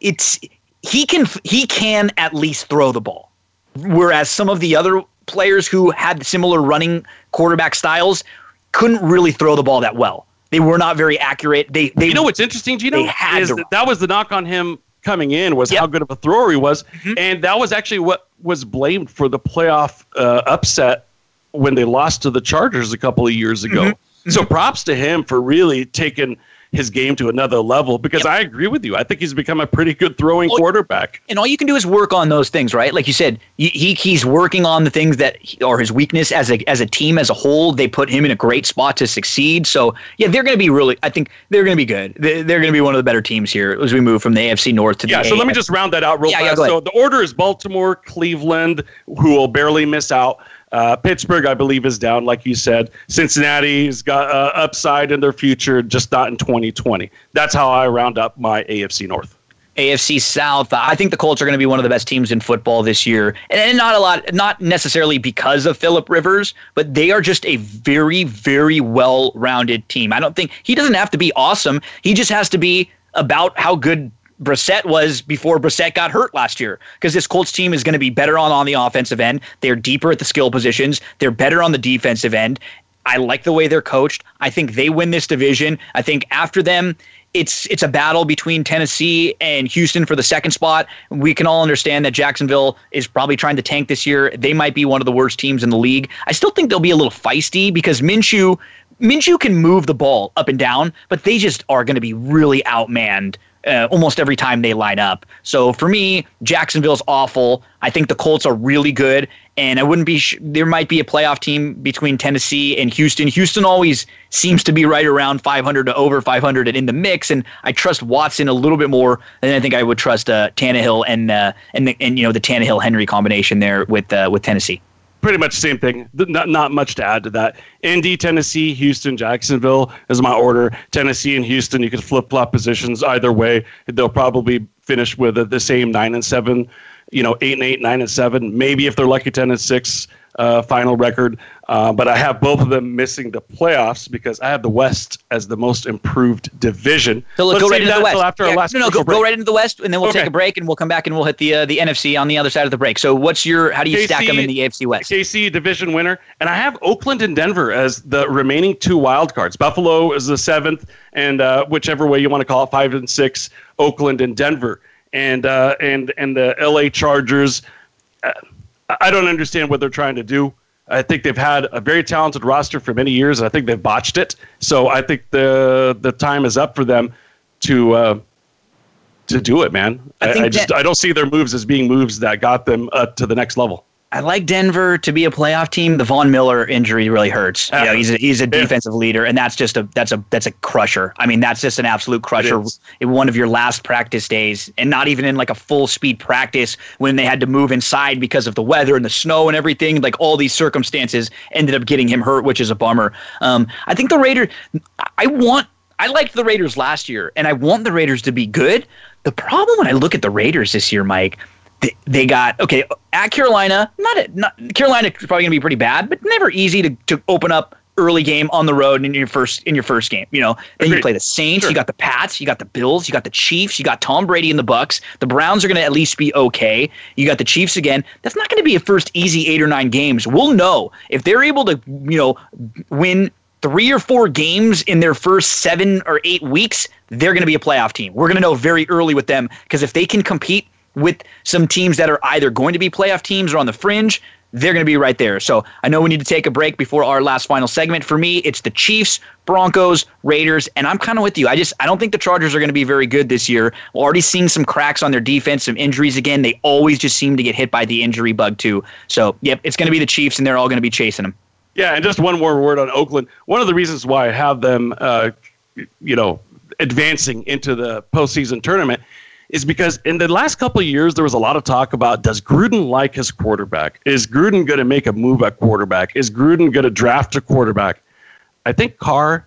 it's he can he can at least throw the ball whereas some of the other players who had similar running quarterback styles couldn't really throw the ball that well. They were not very accurate. They they You know what's interesting, Gino? they had is that, that was the knock on him coming in was Yep. how good of a thrower he was, Mhm. and that was actually what was blamed for the playoff uh, upset when they lost to the Chargers a couple of years ago. Mm-hmm. So mm-hmm. props to him for really taking his game to another level because yep. I agree with you. I think he's become a pretty good throwing well, quarterback. And all you can do is work on those things, right? Like you said, he, he's working on the things that are his weakness as a as a team as a whole. They put him in a great spot to succeed. So yeah, they're going to be really. I think they're going to be good. They're, they're going to be one of the better teams here as we move from the AFC North to the yeah. So let me just round that out real yeah, fast. Yeah, so the order is Baltimore, Cleveland, who will barely miss out. Uh, Pittsburgh, I believe, is down, like you said. Cincinnati's got uh, upside in their future, just not in 2020. That's how I round up my AFC North. AFC South. I think the Colts are going to be one of the best teams in football this year, and, and not a lot, not necessarily because of Philip Rivers, but they are just a very, very well-rounded team. I don't think he doesn't have to be awesome. He just has to be about how good Brissett was before Brissett got hurt last year because this Colts team is going to be better on, on the offensive end. They're deeper at the skill positions. They're better on the defensive end. I like the way they're coached. I think they win this division. I think after them, it's it's a battle between Tennessee and Houston for the second spot. We can all understand that Jacksonville is probably trying to tank this year. They might be one of the worst teams in the league. I still think they'll be a little feisty because Minshew Minshew can move the ball up and down, but they just are going to be really outmanned uh, almost every time they line up. So for me, Jacksonville's awful. I think the Colts are really good, and I wouldn't be. Sh- there might be a playoff team between Tennessee and Houston. Houston always seems to be right around 500 to over 500 and in the mix, and I trust Watson a little bit more than I think I would trust uh, Tannehill and uh, and the, and you know the Tannehill Henry combination there with uh, with Tennessee pretty much same thing. Not not much to add to that. Indy, Tennessee, Houston, Jacksonville is my order. Tennessee and Houston, you could flip flop positions either way. They'll probably finish with the same nine and seven. You know, eight and eight, nine and seven. Maybe if they're lucky, ten and six uh, final record. Uh, but I have both of them missing the playoffs because I have the West as the most improved division. So let's, go right into the West. After yeah, our last no, no, go, go, right into the West, and then we'll okay. take a break, and we'll come back and we'll hit the uh, the NFC on the other side of the break. So what's your how do you KC, stack them in the AFC West? KC division winner, and I have Oakland and Denver as the remaining two wild cards. Buffalo is the seventh, and uh, whichever way you want to call it, five and six. Oakland and Denver, and uh, and and the LA Chargers. I don't understand what they're trying to do. I think they've had a very talented roster for many years, and I think they've botched it. So I think the the time is up for them to uh, to do it, man. I, I, I just that, I don't see their moves as being moves that got them uh, to the next level. I like Denver to be a playoff team. The Von Miller injury really hurts. You know, he's a, he's a defensive leader, and that's just a that's a that's a crusher. I mean, that's just an absolute crusher. In one of your last practice days, and not even in like a full speed practice when they had to move inside because of the weather and the snow and everything. Like all these circumstances ended up getting him hurt, which is a bummer. Um, I think the Raiders. I want. I liked the Raiders last year, and I want the Raiders to be good. The problem when I look at the Raiders this year, Mike, they, they got okay at Carolina. Not, a, not Carolina is probably going to be pretty bad, but never easy to, to open up early game on the road in your first in your first game. You know, then Agreed. you play the Saints, sure. you got the Pats, you got the Bills, you got the Chiefs, you got Tom Brady and the Bucks. The Browns are going to at least be okay. You got the Chiefs again. That's not going to be a first easy eight or nine games. We'll know if they're able to you know win three or four games in their first seven or eight weeks. They're going to be a playoff team. We're going to know very early with them because if they can compete with some teams that are either going to be playoff teams or on the fringe, they're going to be right there. So I know we need to take a break before our last final segment. For me, it's the Chiefs, Broncos, Raiders, and I'm kind of with you. I just I don't think the Chargers are going to be very good this year. We're already seeing some cracks on their defense, some injuries again. They always just seem to get hit by the injury bug too. So yep, it's going to be the Chiefs, and they're all going to be chasing them. Yeah, and just one more word on Oakland. One of the reasons why I have them, uh, you know, advancing into the postseason tournament is because in the last couple of years there was a lot of talk about does Gruden like his quarterback? Is Gruden going to make a move at quarterback? Is Gruden going to draft a quarterback? I think Carr,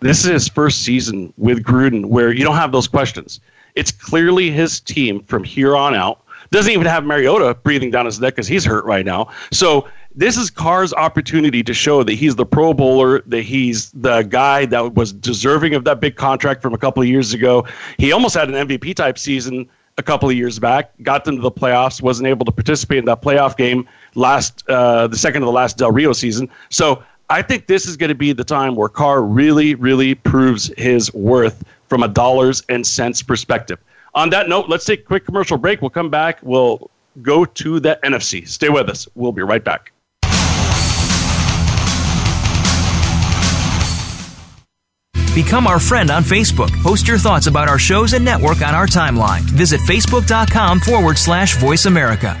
this is his first season with Gruden where you don't have those questions. It's clearly his team from here on out. Doesn't even have Mariota breathing down his neck because he's hurt right now. So this is Carr's opportunity to show that he's the Pro Bowler, that he's the guy that was deserving of that big contract from a couple of years ago. He almost had an MVP type season a couple of years back, got them to the playoffs, wasn't able to participate in that playoff game last, uh, the second of the last Del Rio season. So I think this is going to be the time where Carr really, really proves his worth from a dollars and cents perspective. On that note, let's take a quick commercial break. We'll come back. We'll go to the NFC. Stay with us. We'll be right back. Become our friend on Facebook. Post your thoughts about our shows and network on our timeline. Visit facebook.com forward slash voice America.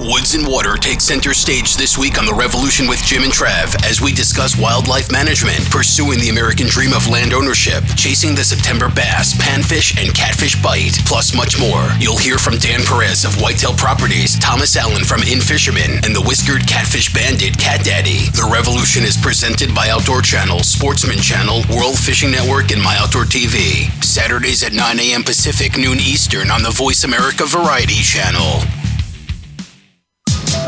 Woods and Water take center stage this week on The Revolution with Jim and Trav as we discuss wildlife management, pursuing the American dream of land ownership, chasing the September bass, panfish, and catfish bite, plus much more. You'll hear from Dan Perez of Whitetail Properties, Thomas Allen from In Fisherman, and the whiskered catfish bandit Cat Daddy. The Revolution is presented by Outdoor Channel, Sportsman Channel, World Fishing Network, and My Outdoor TV. Saturdays at 9 a.m. Pacific, noon Eastern on the Voice America Variety Channel.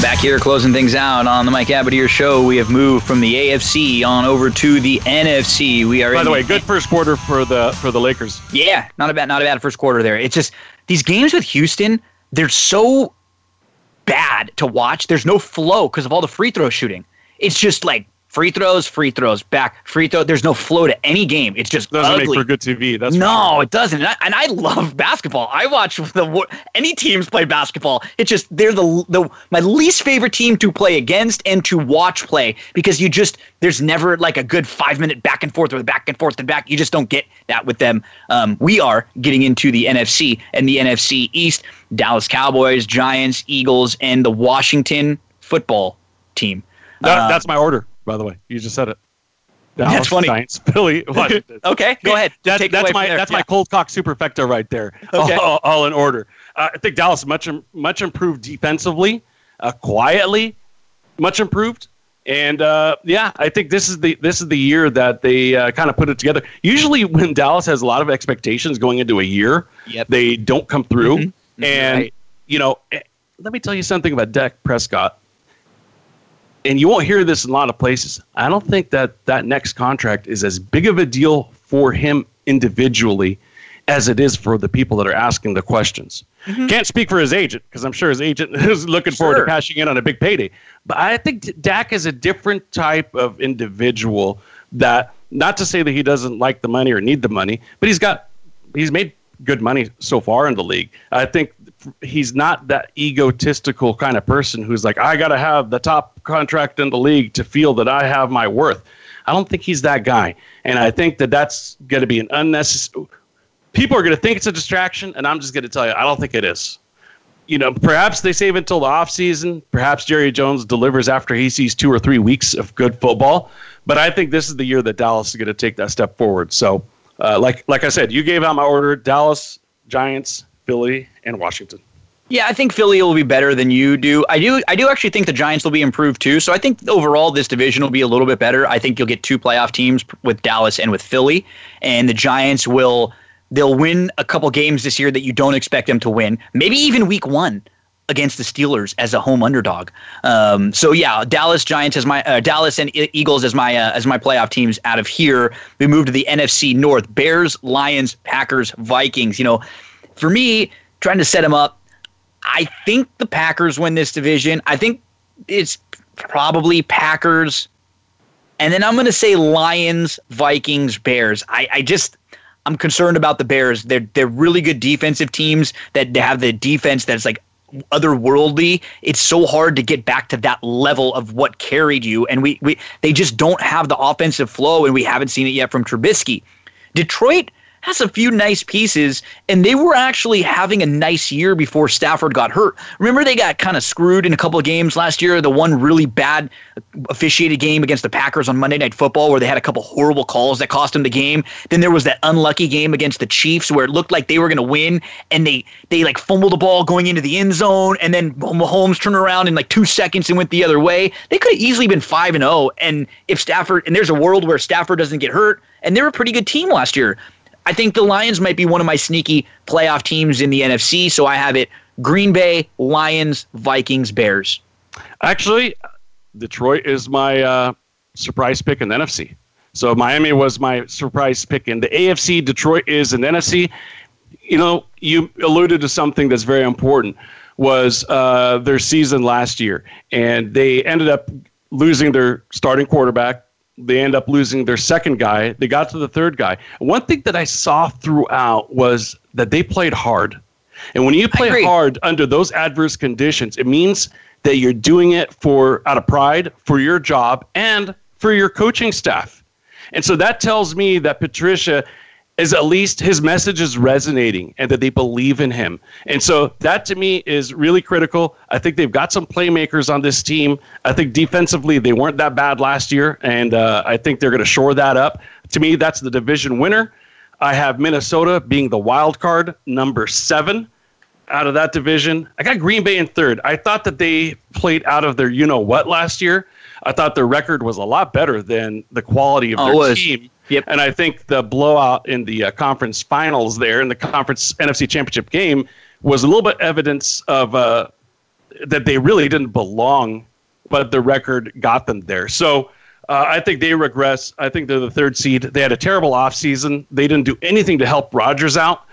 Back here closing things out on the Mike Abadir Show. We have moved from the AFC on over to the NFC. We are By the way, good first quarter for the for the Lakers. Yeah, not a bad, not a bad first quarter there. It's just these games with Houston, they're so bad to watch. There's no flow because of all the free throw shooting. It's just like free throws, free throws, back, free throw. There's no flow to any game. It's just Doesn't ugly. make for good TV. That's no, it doesn't. And I, and I love basketball. I watch the any teams play basketball. It's just they're the the my least favorite team to play against and to watch play because you just there's never like a good five minute back and forth or back and forth and back. You just don't get that with them. Um, we are getting into the NFC and the NFC East: Dallas Cowboys, Giants, Eagles, and the Washington Football Team. That, Uh, that's my order, by the way. You just said it. That's funny. Giants, Washington. Okay, go ahead. That, that's my that's Yeah. my cold cock superfecta right there. Okay. All, all in order. Uh, I think Dallas much much improved defensively, uh, quietly, much improved. And uh, yeah, I think this is the this is the year that they uh, kind of put it together. Usually, when Dallas has a lot of expectations going into a year, Yep. they don't come through. And Right. you know, eh, let me tell you something about Dak Prescott. And you won't hear this in a lot of places. I don't think that that next contract is as big of a deal for him individually as it is for the people that are asking the questions. Mm-hmm. Can't speak for his agent because I'm sure his agent is looking forward to cashing in on a big payday. But I think Dak is a different type of individual that, not to say that he doesn't like the money or need the money, but he's got, he's made good money so far in the league. I think he's not that egotistical kind of person who's like, I got to have the top contract in the league to feel that I have my worth. I don't think he's that guy. And I think that that's going to be an unnecessary. People are going to think it's a distraction, and I'm just going to tell you, I don't think it is. You know, perhaps they save until the offseason. Perhaps Jerry Jones delivers after he sees two or three weeks of good football. But I think this is the year that Dallas is going to take that step forward. So, uh, like like I said, you gave out my order: Dallas, Giants, Philly, and Washington. Yeah, I think Philly will be better than you do. I do. I do actually think the Giants will be improved too. So I think overall this division will be a little bit better. I think you'll get two playoff teams with Dallas and with Philly, and the Giants will they'll win a couple games this year that you don't expect them to win. Maybe even Week One against the Steelers as a home underdog. Um, so yeah, Dallas Giants as my uh, Dallas and Eagles as my uh, as my playoff teams out of here. We move to the NFC North: Bears, Lions, Packers, Vikings. You know, for me, trying to set them up. I think the Packers win this division. I think it's probably Packers. And then I'm going to say Lions, Vikings, Bears. I, I just I'm concerned about the Bears. They're they're really good defensive teams that have the defense that's like otherworldly. It's so hard to get back to that level of what carried you, and we we they just don't have the offensive flow, and we haven't seen it yet from Trubisky. Detroit has a few nice pieces, and they were actually having a nice year before Stafford got hurt. Remember, they got kind of screwed in a couple of games last year. The one really bad officiated game against the Packers on Monday Night Football, where they had a couple horrible calls that cost them the game. Then there was that unlucky game against the Chiefs, where it looked like they were going to win, and they they like fumbled the ball going into the end zone, and then Mahomes turned around in like two seconds and went the other way. They could have easily been five and zero. Oh, and if Stafford and there's a world where Stafford doesn't get hurt, and they're a pretty good team last year. I think the Lions might be one of my sneaky playoff teams in the NFC. So I have it Green Bay, Lions, Vikings, Bears. Actually, Detroit is my uh, surprise pick in the NFC. So Miami was my surprise pick in the AFC. Detroit is in NFC. You know, you alluded to something that's very important was uh, their season last year, and they ended up losing their starting quarterback. They end up losing their second guy. They got to the third guy. One thing that I saw throughout was that they played hard. And when you play hard under those adverse conditions, it means that you're doing it for out of pride for your job and for your coaching staff. And so that tells me that Patricia is at least his message is resonating and that they believe in him. And so that to me is really critical. I think they've got some playmakers on this team. I think defensively they weren't that bad last year, and uh, I think they're going to shore that up. To me, that's the division winner. I have Minnesota being the wild card, number seven out of that division. I got Green Bay in third. I thought that they played out of their you know what last year. I thought their record was a lot better than the quality of oh, their team. Yep. And I think the blowout in the uh, conference finals there in the conference NFC championship game was a little bit evidence of uh, that they really didn't belong, but the record got them there. So uh, I think they regress. I think they're the third seed. They had a terrible offseason. They didn't do anything to help Rodgers out.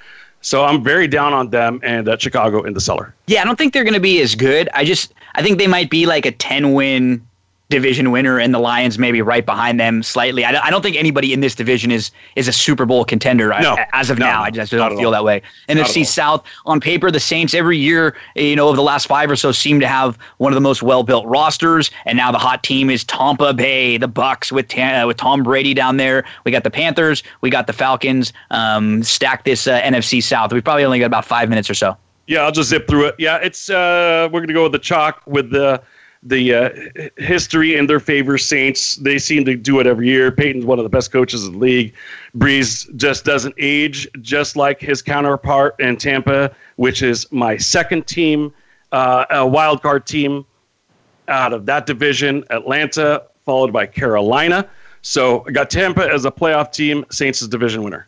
So I'm very down on them and uh, Chicago in the cellar. Yeah, I don't think they're going to be as good. I just I think they might be like a 10 win division winner and the Lions maybe right behind them slightly. I, I don't think anybody in this division is is a Super Bowl contender no, as of no, now. I just don't feel that way. NFC South on paper, the Saints every year, you know, over the last five or so, seem to have one of the most well built rosters. And now the hot team is Tampa Bay, the Bucks with uh, with Tom Brady down there. We got the Panthers, we got the Falcons. Um, stack this uh, NFC South. We probably only got about five minutes or so. Yeah, I'll just zip through it. Yeah, it's uh, we're gonna go with the chalk with the the uh, history in their favor. Saints, they seem to do it every year. Payton's one of the best coaches in the league. Brees just doesn't age, just like his counterpart in Tampa, which is my second team, uh, a wild card team out of that division. Atlanta, followed by Carolina. So I got Tampa as a playoff team. Saints as division winner.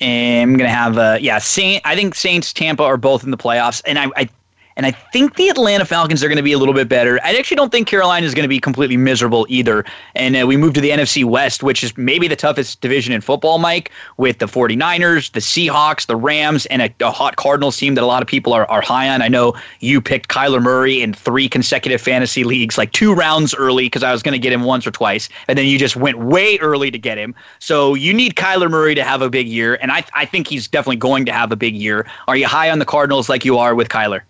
And I'm gonna have uh yeah Saint. I think Saints Tampa are both in the playoffs, and I, I and I think the Atlanta Falcons are going to be a little bit better. I actually don't think Carolina is going to be completely miserable either. And uh, we move to the NFC West, which is maybe the toughest division in football, Mike, with the 49ers, the Seahawks, the Rams, and a, a hot Cardinals team that a lot of people are, are high on. I know you picked Kyler Murray in three consecutive fantasy leagues, like two rounds early, because I was going to get him once or twice. And then you just went way early to get him. So you need Kyler Murray to have a big year. And I, I think he's definitely going to have a big year. Are you high on the Cardinals like you are with Kyler?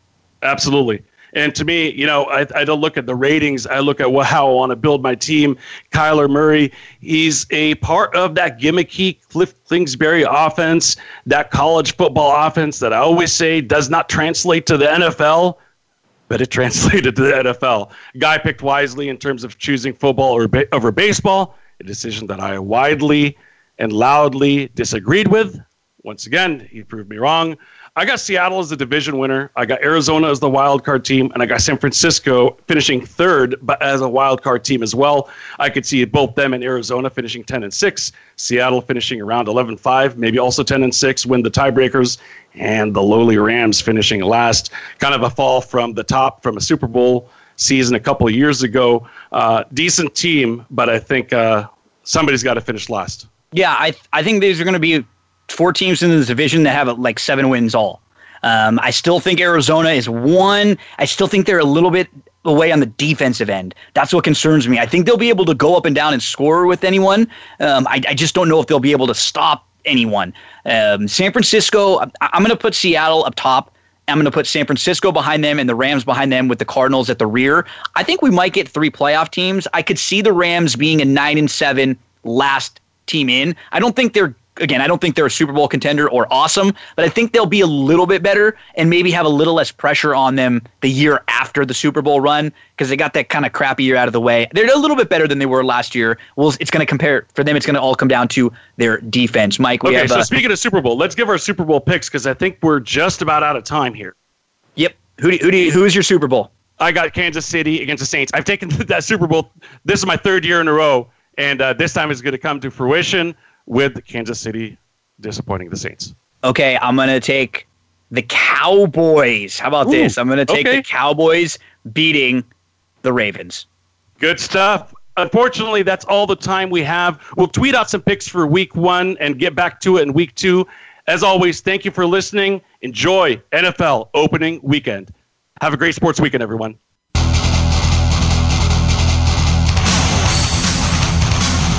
Absolutely. And to me, you know, I, I don't look at the ratings. I look at what, how I want to build my team. Kyler Murray, he's a part of that gimmicky Cliff Kingsbury offense, that college football offense that I always say does not translate to the NFL, but it translated to the NFL. Guy picked wisely in terms of choosing football over, over baseball, a decision that I widely and loudly disagreed with. Once again, he proved me wrong. I got Seattle as the division winner. I got Arizona as the wild card team, and I got San Francisco finishing third, but as a wild card team as well. I could see both them and Arizona finishing 10 and 6, Seattle finishing around 11 5, maybe also 10 and 6, win the tiebreakers, and the lowly Rams finishing last. Kind of a fall from the top from a Super Bowl season a couple of years ago. Uh, decent team, but I think uh, somebody's got to finish last. Yeah, I I think these are going to be four teams in the division that have like seven wins all. Um, I still think Arizona is one. I still think they're a little bit away on the defensive end. That's what concerns me. I think they'll be able to go up and down and score with anyone. Um, I, I, just don't know if they'll be able to stop anyone. Um, San Francisco, I, I'm going to put Seattle up top. I'm going to put San Francisco behind them and the Rams behind them with the Cardinals at the rear. I think we might get three playoff teams. I could see the Rams being a nine and seven last team in. I don't think they're again, I don't think they're a Super Bowl contender or awesome, but I think they'll be a little bit better and maybe have a little less pressure on them the year after the Super Bowl run because they got that kind of crappy year out of the way. They're a little bit better than they were last year. Well, it's going to compare for them. It's going to all come down to their defense. Mike, we okay, have. so uh, speaking of Super Bowl, let's give our Super Bowl picks because I think we're just about out of time here. Yep. Who do, who do you, who is your Super Bowl? I got Kansas City against the Saints. I've taken that Super Bowl. This is my third year in a row, and uh, this time it's going to come to fruition with Kansas City disappointing the Saints. Okay, I'm going to take the Cowboys. How about Ooh, this? I'm going to take okay. the Cowboys beating the Ravens. Good stuff. Unfortunately, that's all the time we have. We'll tweet out some picks for week one and get back to it in week two. As always, thank you for listening. Enjoy NFL opening weekend. Have a great sports weekend, everyone.